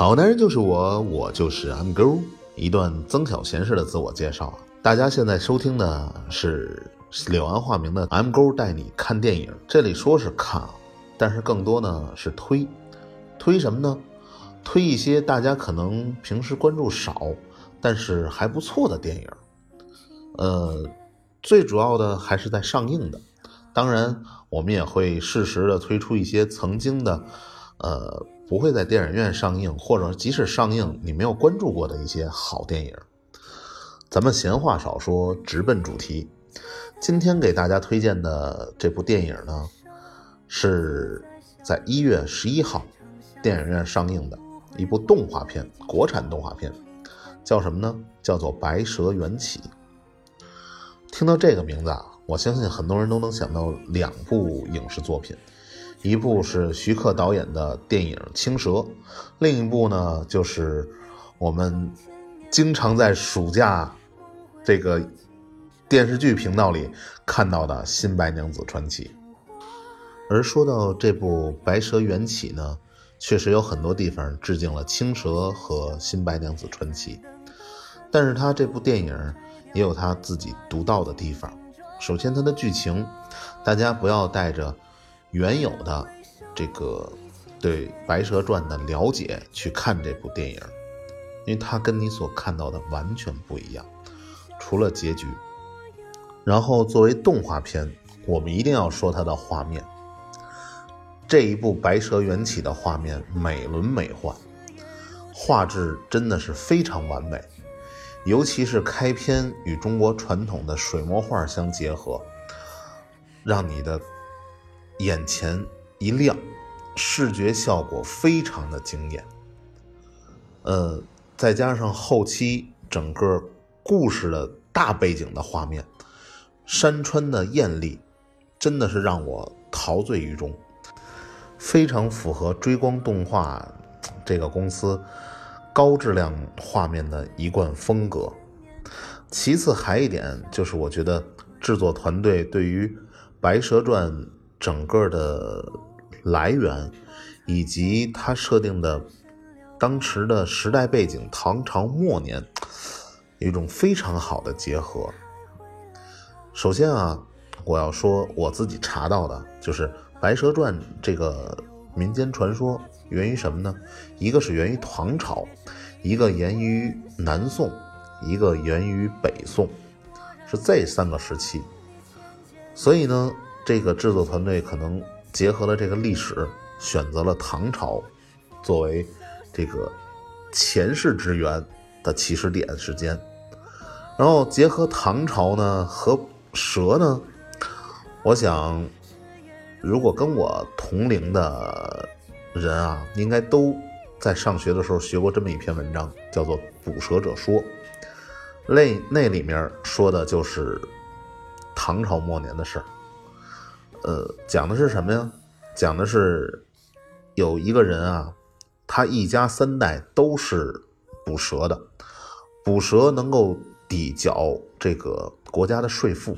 好男人就是我，我就是 M 勾，一段曾小贤式的自我介绍。大家现在收听的是柳暗花明的 M 勾带你看电影。这里说是看，但是更多呢是推，推什么呢？推一些大家可能平时关注少，但是还不错的电影。呃，最主要的还是在上映的。当然，我们也会适时的推出一些曾经的，呃。不会在电影院上映，或者即使上映你没有关注过的一些好电影。咱们闲话少说，直奔主题。今天给大家推荐的这部电影呢，是在一月十一号电影院上映的一部动画片，国产动画片，叫什么呢？叫做《白蛇缘起》。听到这个名字啊，我相信很多人都能想到两部影视作品。一部是徐克导演的电影《青蛇》，另一部呢就是我们经常在暑假这个电视剧频道里看到的《新白娘子传奇》。而说到这部《白蛇缘起》呢，确实有很多地方致敬了《青蛇》和《新白娘子传奇》，但是它这部电影也有它自己独到的地方。首先，它的剧情，大家不要带着。原有的这个对《白蛇传》的了解去看这部电影，因为它跟你所看到的完全不一样，除了结局。然后作为动画片，我们一定要说它的画面。这一部《白蛇缘起》的画面美轮美奂，画质真的是非常完美，尤其是开篇与中国传统的水墨画相结合，让你的。眼前一亮，视觉效果非常的惊艳。呃，再加上后期整个故事的大背景的画面，山川的艳丽，真的是让我陶醉于中，非常符合追光动画这个公司高质量画面的一贯风格。其次还一点就是，我觉得制作团队对于《白蛇传》。整个的来源，以及它设定的当时的时代背景，唐朝末年，有一种非常好的结合。首先啊，我要说我自己查到的，就是《白蛇传》这个民间传说源于什么呢？一个是源于唐朝，一个源于南宋，一个源于北宋，是这三个时期。所以呢。这个制作团队可能结合了这个历史，选择了唐朝作为这个前世之源的起始点时间，然后结合唐朝呢和蛇呢，我想如果跟我同龄的人啊，应该都在上学的时候学过这么一篇文章，叫做《捕蛇者说》，那那里面说的就是唐朝末年的事儿。呃，讲的是什么呀？讲的是有一个人啊，他一家三代都是捕蛇的，捕蛇能够抵缴这个国家的税赋。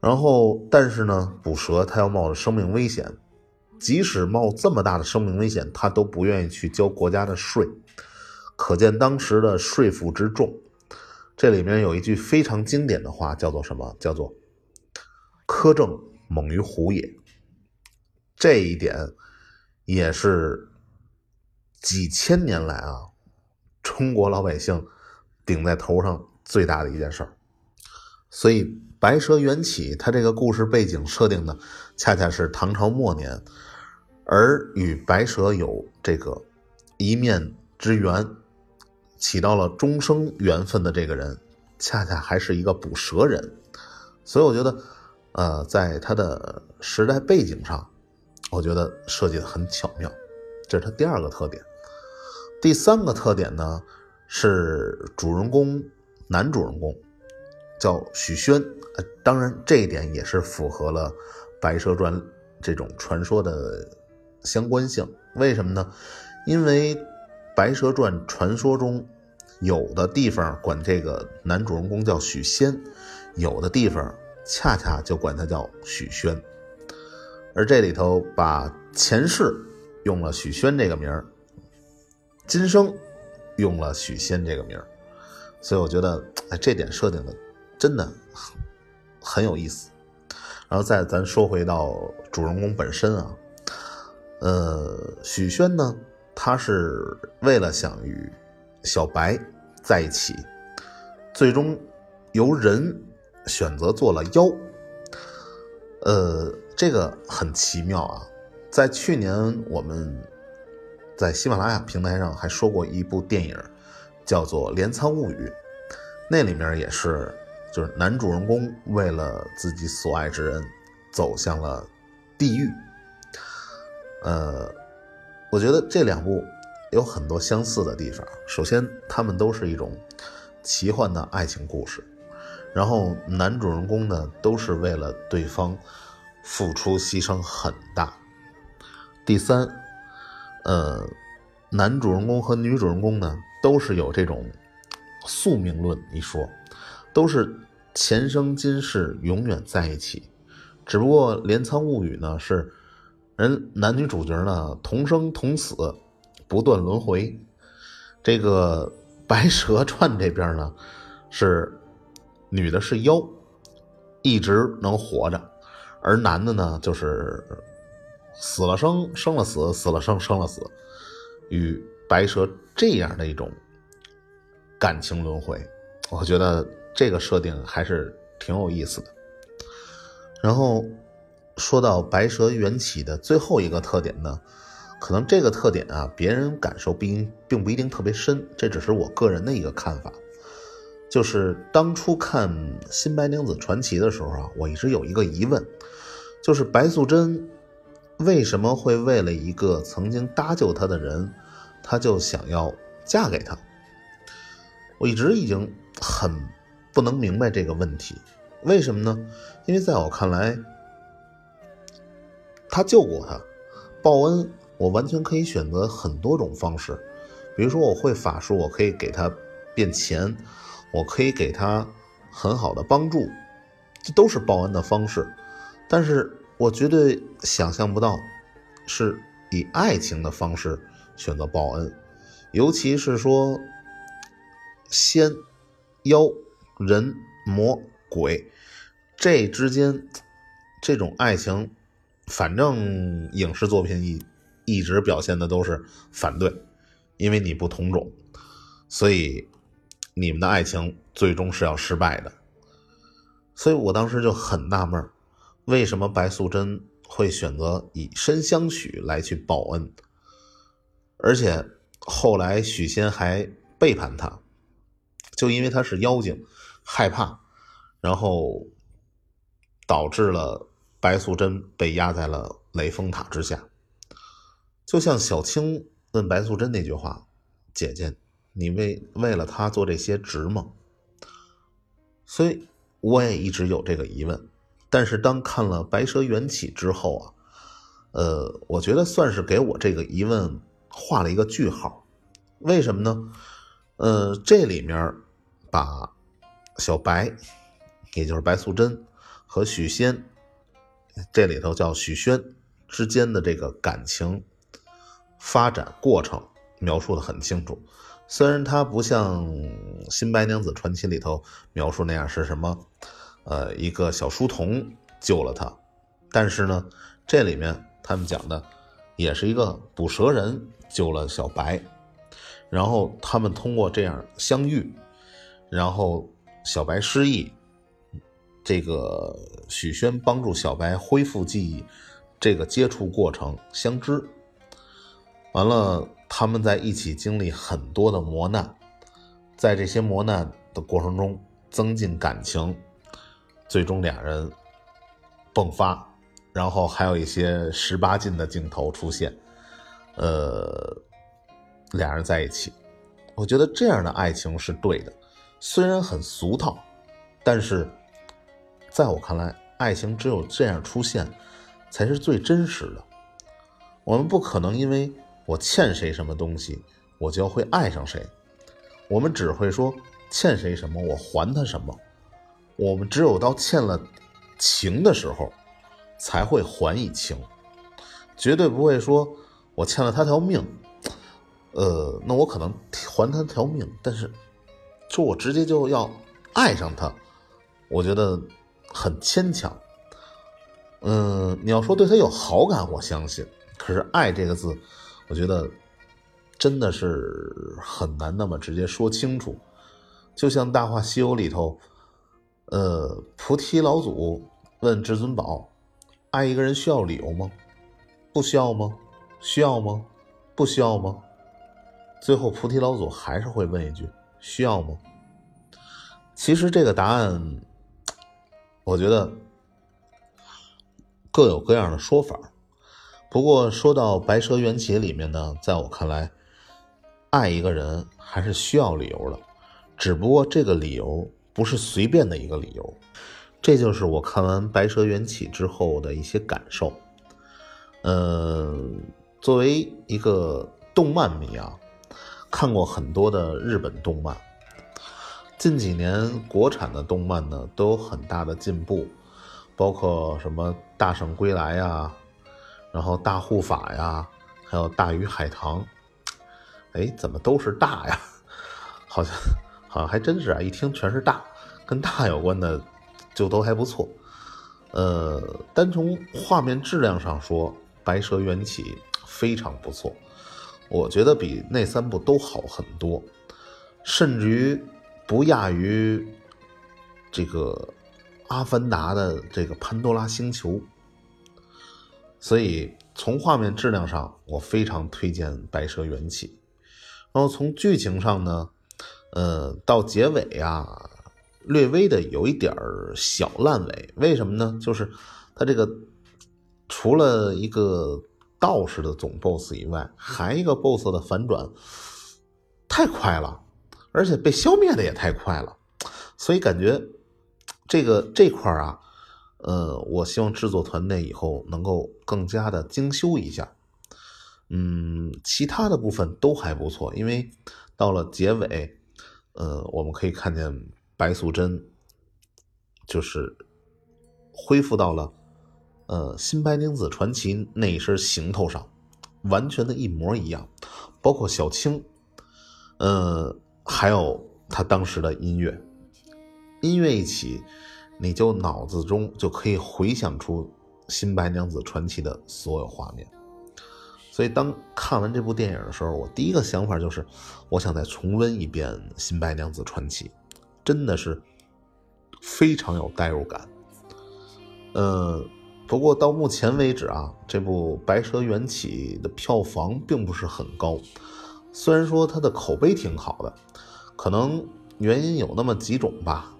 然后，但是呢，捕蛇他要冒着生命危险，即使冒这么大的生命危险，他都不愿意去交国家的税，可见当时的税负之重。这里面有一句非常经典的话，叫做什么？叫做“苛政”。猛于虎也，这一点也是几千年来啊，中国老百姓顶在头上最大的一件事儿。所以，《白蛇缘起》它这个故事背景设定的恰恰是唐朝末年，而与白蛇有这个一面之缘，起到了终生缘分的这个人，恰恰还是一个捕蛇人。所以，我觉得。呃，在它的时代背景上，我觉得设计的很巧妙，这是它第二个特点。第三个特点呢，是主人公男主人公叫许宣，当然这一点也是符合了《白蛇传》这种传说的相关性。为什么呢？因为《白蛇传》传说中有的地方管这个男主人公叫许仙，有的地方。恰恰就管他叫许宣，而这里头把前世用了许宣这个名儿，今生用了许仙这个名儿，所以我觉得哎，这点设定的真的很有意思。然后再咱说回到主人公本身啊，呃，许宣呢，他是为了想与小白在一起，最终由人选择做了妖。呃，这个很奇妙啊！在去年我们在喜马拉雅平台上还说过一部电影，叫做《镰仓物语》，那里面也是，就是男主人公为了自己所爱之人，走向了地狱。呃，我觉得这两部有很多相似的地方。首先，他们都是一种奇幻的爱情故事。然后男主人公呢，都是为了对方付出牺牲很大。第三，呃，男主人公和女主人公呢，都是有这种宿命论一说，都是前生今世永远在一起。只不过《镰仓物语》呢，是人男女主角呢同生同死，不断轮回。这个《白蛇传》这边呢，是。女的是妖，一直能活着，而男的呢，就是死了生，生了死，死了生，生了死，与白蛇这样的一种感情轮回，我觉得这个设定还是挺有意思的。然后说到白蛇缘起的最后一个特点呢，可能这个特点啊，别人感受并并不一定特别深，这只是我个人的一个看法。就是当初看《新白娘子传奇》的时候啊，我一直有一个疑问，就是白素贞为什么会为了一个曾经搭救她的人，她就想要嫁给他？我一直已经很不能明白这个问题，为什么呢？因为在我看来，他救过他，报恩，我完全可以选择很多种方式，比如说我会法术，我可以给他变钱。我可以给他很好的帮助，这都是报恩的方式，但是我绝对想象不到是以爱情的方式选择报恩，尤其是说仙、妖、人、魔、鬼这之间这种爱情，反正影视作品一一直表现的都是反对，因为你不同种，所以。你们的爱情最终是要失败的，所以我当时就很纳闷为什么白素贞会选择以身相许来去报恩，而且后来许仙还背叛她，就因为她是妖精，害怕，然后导致了白素贞被压在了雷峰塔之下。就像小青问白素贞那句话：“姐姐。”你为为了他做这些值吗？所以我也一直有这个疑问。但是当看了《白蛇缘起》之后啊，呃，我觉得算是给我这个疑问画了一个句号。为什么呢？呃，这里面把小白，也就是白素贞和许仙，这里头叫许宣之间的这个感情发展过程描述的很清楚。虽然他不像《新白娘子传奇》里头描述那样是什么，呃，一个小书童救了他，但是呢，这里面他们讲的也是一个捕蛇人救了小白，然后他们通过这样相遇，然后小白失忆，这个许宣帮助小白恢复记忆，这个接触过程相知，完了。他们在一起经历很多的磨难，在这些磨难的过程中增进感情，最终俩人迸发，然后还有一些十八禁的镜头出现，呃，俩人在一起，我觉得这样的爱情是对的，虽然很俗套，但是在我看来，爱情只有这样出现，才是最真实的。我们不可能因为。我欠谁什么东西，我就会爱上谁。我们只会说欠谁什么，我还他什么。我们只有到欠了情的时候，才会还以情，绝对不会说我欠了他条命，呃，那我可能还他条命，但是说我直接就要爱上他，我觉得很牵强。嗯，你要说对他有好感，我相信。可是“爱”这个字，我觉得真的是很难那么直接说清楚。就像《大话西游》里头，呃，菩提老祖问至尊宝：“爱一个人需要理由吗？不需要吗？需要吗？不需要吗？”最后，菩提老祖还是会问一句：“需要吗？”其实这个答案，我觉得。各有各样的说法，不过说到《白蛇缘起》里面呢，在我看来，爱一个人还是需要理由的，只不过这个理由不是随便的一个理由。这就是我看完《白蛇缘起》之后的一些感受。嗯，作为一个动漫迷啊，看过很多的日本动漫，近几年国产的动漫呢都有很大的进步。包括什么大圣归来呀，然后大护法呀，还有大鱼海棠，哎，怎么都是大呀？好像好像还真是啊！一听全是大，跟大有关的就都还不错。呃，单从画面质量上说，《白蛇缘起》非常不错，我觉得比那三部都好很多，甚至于不亚于这个。阿凡达的这个潘多拉星球，所以从画面质量上，我非常推荐《白蛇缘起》。然后从剧情上呢，呃，到结尾啊，略微的有一点小烂尾。为什么呢？就是它这个除了一个道士的总 BOSS 以外，还一个 BOSS 的反转太快了，而且被消灭的也太快了，所以感觉。这个这块啊，呃，我希望制作团队以后能够更加的精修一下。嗯，其他的部分都还不错，因为到了结尾，呃，我们可以看见白素贞就是恢复到了呃新白娘子传奇那一身行头上，完全的一模一样，包括小青，呃，还有他当时的音乐。音乐一起，你就脑子中就可以回想出《新白娘子传奇》的所有画面。所以，当看完这部电影的时候，我第一个想法就是，我想再重温一遍《新白娘子传奇》，真的是非常有代入感。呃，不过到目前为止啊，这部《白蛇缘起》的票房并不是很高，虽然说它的口碑挺好的，可能原因有那么几种吧。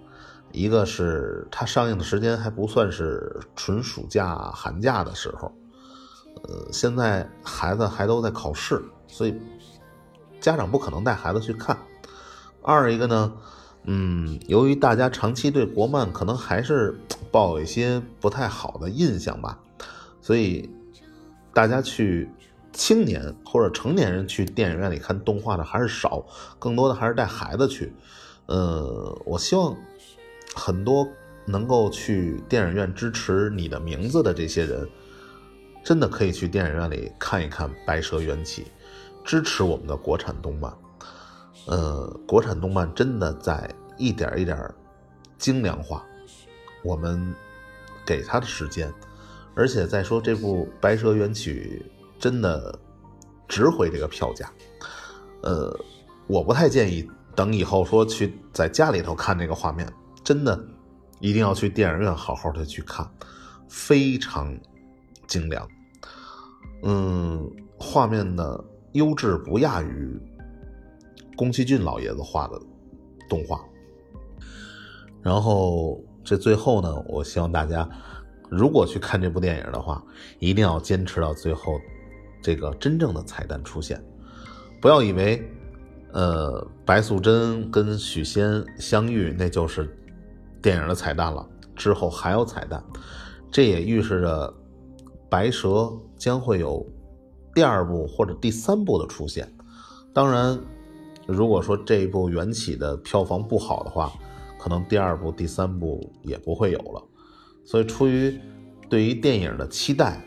一个是它上映的时间还不算是纯暑假寒假的时候，呃，现在孩子还都在考试，所以家长不可能带孩子去看。二一个呢，嗯，由于大家长期对国漫可能还是抱有一些不太好的印象吧，所以大家去青年或者成年人去电影院里看动画的还是少，更多的还是带孩子去。呃，我希望。很多能够去电影院支持你的名字的这些人，真的可以去电影院里看一看《白蛇缘起》，支持我们的国产动漫。呃，国产动漫真的在一点一点精良化，我们给他的时间。而且再说这部《白蛇缘起》真的值回这个票价。呃，我不太建议等以后说去在家里头看这个画面。真的，一定要去电影院好好的去看，非常精良。嗯，画面的优质不亚于宫崎骏老爷子画的动画。然后这最后呢，我希望大家如果去看这部电影的话，一定要坚持到最后，这个真正的彩蛋出现，不要以为呃白素贞跟许仙相遇那就是。电影的彩蛋了，之后还有彩蛋，这也预示着白蛇将会有第二部或者第三部的出现。当然，如果说这一部缘起的票房不好的话，可能第二部、第三部也不会有了。所以，出于对于电影的期待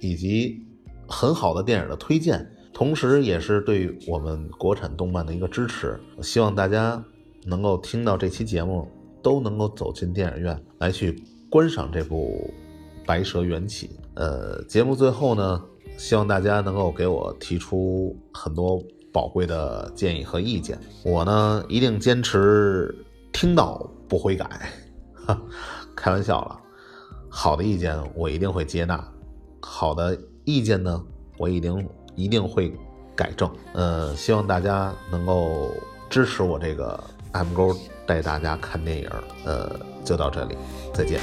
以及很好的电影的推荐，同时也是对我们国产动漫的一个支持。希望大家能够听到这期节目，都能够走进电影院来去观赏这部《白蛇缘起》。呃，节目最后呢，希望大家能够给我提出很多宝贵的建议和意见，我呢一定坚持听到不悔改。哈，开玩笑了，好的意见我一定会接纳，好的意见呢，我一定。一定会改正，呃，希望大家能够支持我这个 M 勾带大家看电影，呃，就到这里，再见。